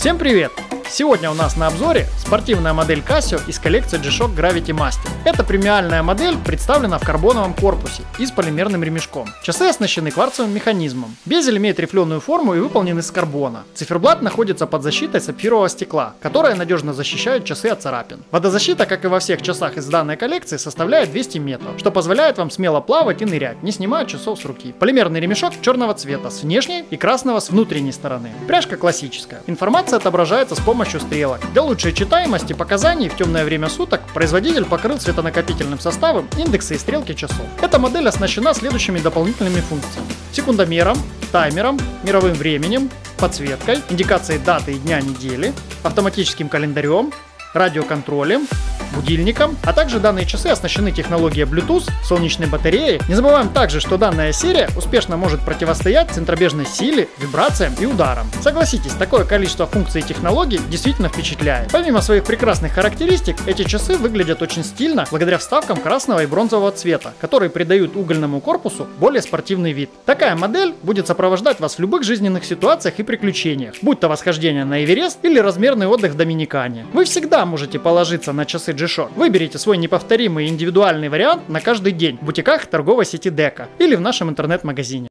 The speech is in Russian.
Всем привет! Сегодня у нас на обзоре спортивная модель Casio из коллекции G-Shock Gravity Master. Эта премиальная модель представлена в карбоновом корпусе и с полимерным ремешком. Часы оснащены кварцевым механизмом. Безель имеет рифленую форму и выполнен из карбона. Циферблат находится под защитой сапфирового стекла, которая надежно защищает часы от царапин. Водозащита, как и во всех часах из данной коллекции, составляет 200 метров, что позволяет вам смело плавать и нырять, не снимая часов с руки. Полимерный ремешок черного цвета с внешней и красного с внутренней стороны. Пряжка классическая. Информация отображается с помощью помощью стрелок. Для лучшей читаемости показаний в темное время суток производитель покрыл светонакопительным составом индексы и стрелки часов. Эта модель оснащена следующими дополнительными функциями. Секундомером, таймером, мировым временем, подсветкой, индикацией даты и дня недели, автоматическим календарем, радиоконтролем, будильником, а также данные часы оснащены технологией Bluetooth, солнечной батареей. Не забываем также, что данная серия успешно может противостоять центробежной силе, вибрациям и ударам. Согласитесь, такое количество функций и технологий действительно впечатляет. Помимо своих прекрасных характеристик, эти часы выглядят очень стильно благодаря вставкам красного и бронзового цвета, которые придают угольному корпусу более спортивный вид. Такая модель будет сопровождать вас в любых жизненных ситуациях и приключениях, будь то восхождение на Эверест или размерный отдых в Доминикане. Вы можете положиться на часы G-Shock. Выберите свой неповторимый индивидуальный вариант на каждый день в бутиках торговой сети Дека или в нашем интернет-магазине.